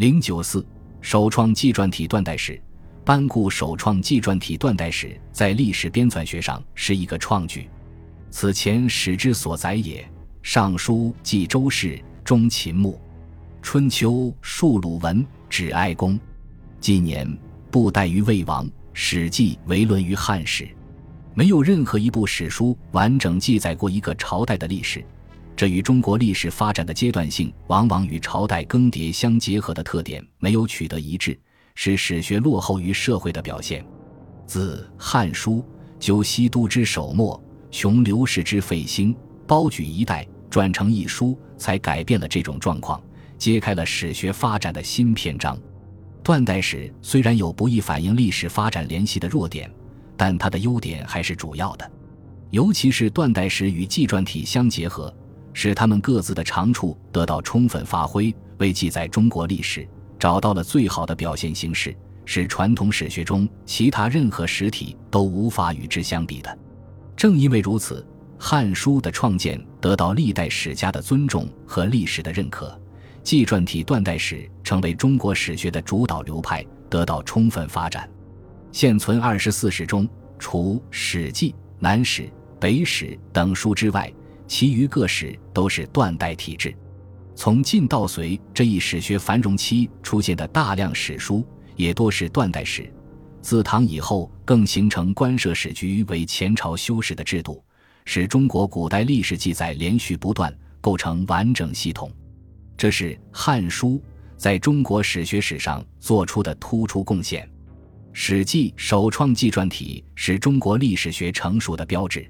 零九四，首创纪传体断代史。班固首创纪传体断代史，在历史编纂学上是一个创举。此前史之所载也。《尚书》记周氏，中秦墓；《春秋》述鲁文，指哀公；纪年不待于魏王；《史记》为论于汉史。没有任何一部史书完整记载过一个朝代的历史，这与中国历史发展的阶段性，往往与朝代更迭相结合的特点没有取得一致。是史学落后于社会的表现。自《汉书》究西都之首末，穷刘氏之废兴，包举一代，转成一书，才改变了这种状况，揭开了史学发展的新篇章。断代史虽然有不易反映历史发展联系的弱点，但它的优点还是主要的。尤其是断代史与纪传体相结合，使他们各自的长处得到充分发挥，为记载中国历史。找到了最好的表现形式，是传统史学中其他任何实体都无法与之相比的。正因为如此，《汉书》的创建得到历代史家的尊重和历史的认可，纪传体断代史成为中国史学的主导流派，得到充分发展。现存二十四史中，除《史记》《南史》《北史》等书之外，其余各史都是断代体制。从晋到隋这一史学繁荣期出现的大量史书，也多是断代史。自唐以后，更形成官设史局为前朝修史的制度，使中国古代历史记载连续不断，构成完整系统。这是《汉书》在中国史学史上做出的突出贡献。《史记》首创纪传体，是中国历史学成熟的标志。《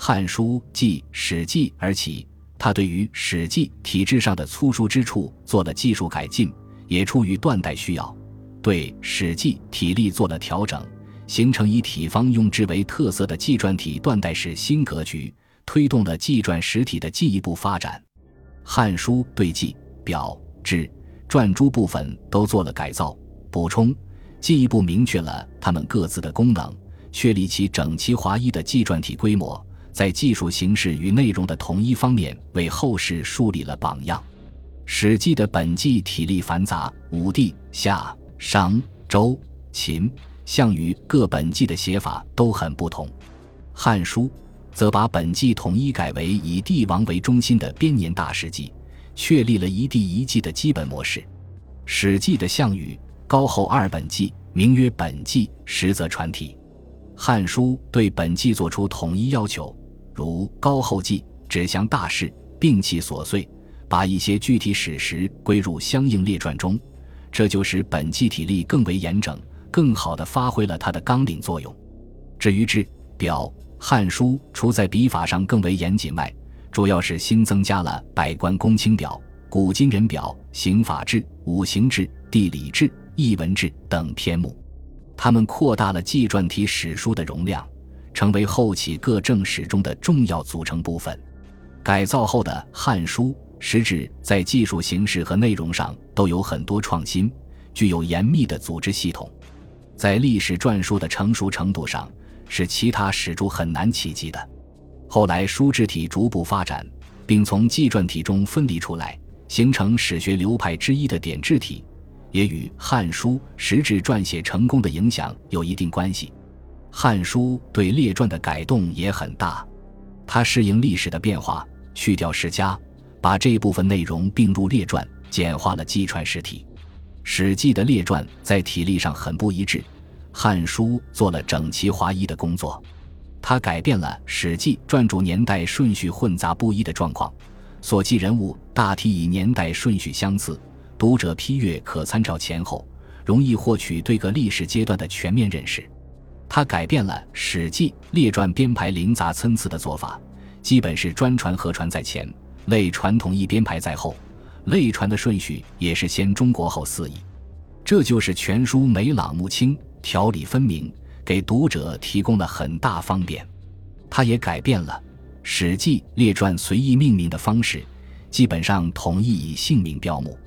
汉书》继《史记》而起。他对于《史记》体制上的粗疏之处做了技术改进，也出于断代需要，对《史记》体例做了调整，形成以体方用之为特色的纪传体断代史新格局，推动了纪传实体的进一步发展。《汉书》对纪、表、志、传诸部分都做了改造、补充，进一步明确了它们各自的功能，确立其整齐划一的纪传体规模。在技术形式与内容的统一方面，为后世树立了榜样。《史记》的本纪体例繁杂，武帝、夏、商、周、秦、项羽各本纪的写法都很不同。《汉书》则把本纪统一改为以帝王为中心的编年大事记，确立了一帝一纪的基本模式。《史记》的项羽、高后二本纪名曰本纪，实则传体。《汉书》对本纪作出统一要求。如高后记只详大事，并其琐碎，把一些具体史实归入相应列传中，这就使本纪体例更为严整，更好地发挥了它的纲领作用。至于志表，《汉书》除在笔法上更为严谨外，主要是新增加了百官公卿表、古今人表、刑法志、五行志、地理志、艺文志等篇目，他们扩大了纪传体史书的容量。成为后起各正史中的重要组成部分。改造后的《汉书》实质在技术形式和内容上都有很多创新，具有严密的组织系统，在历史篆书的成熟程度上是其他史书很难企及的。后来书制体逐步发展，并从纪传体中分离出来，形成史学流派之一的典制体，也与《汉书》实质撰写成功的影响有一定关系。《汉书》对列传的改动也很大，它适应历史的变化，去掉世家，把这部分内容并入列传，简化了纪传实体。《史记》的列传在体例上很不一致，《汉书》做了整齐划一的工作。它改变了《史记》传注年代顺序混杂不一的状况，所记人物大体以年代顺序相似，读者批阅可参照前后，容易获取对各历史阶段的全面认识。他改变了《史记》列传编排零杂参差的做法，基本是专传合传在前，类传统一编排在后，类传的顺序也是先中国后四夷，这就是全书眉朗目清，条理分明，给读者提供了很大方便。他也改变了《史记》列传随意命名的方式，基本上统一以姓名标目，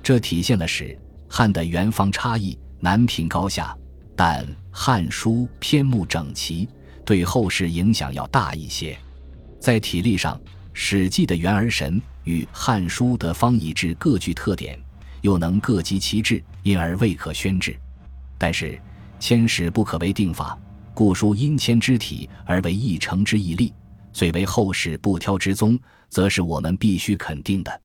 这体现了史汉的原方差异，难评高下。但《汉书》篇目整齐，对后世影响要大一些。在体例上，《史记》的元儿神与《汉书》的方以致各具特点，又能各极其志，因而未可宣制。但是千史不可为定法，故书因迁之体而为一成之义例，虽为后世不挑之宗，则是我们必须肯定的。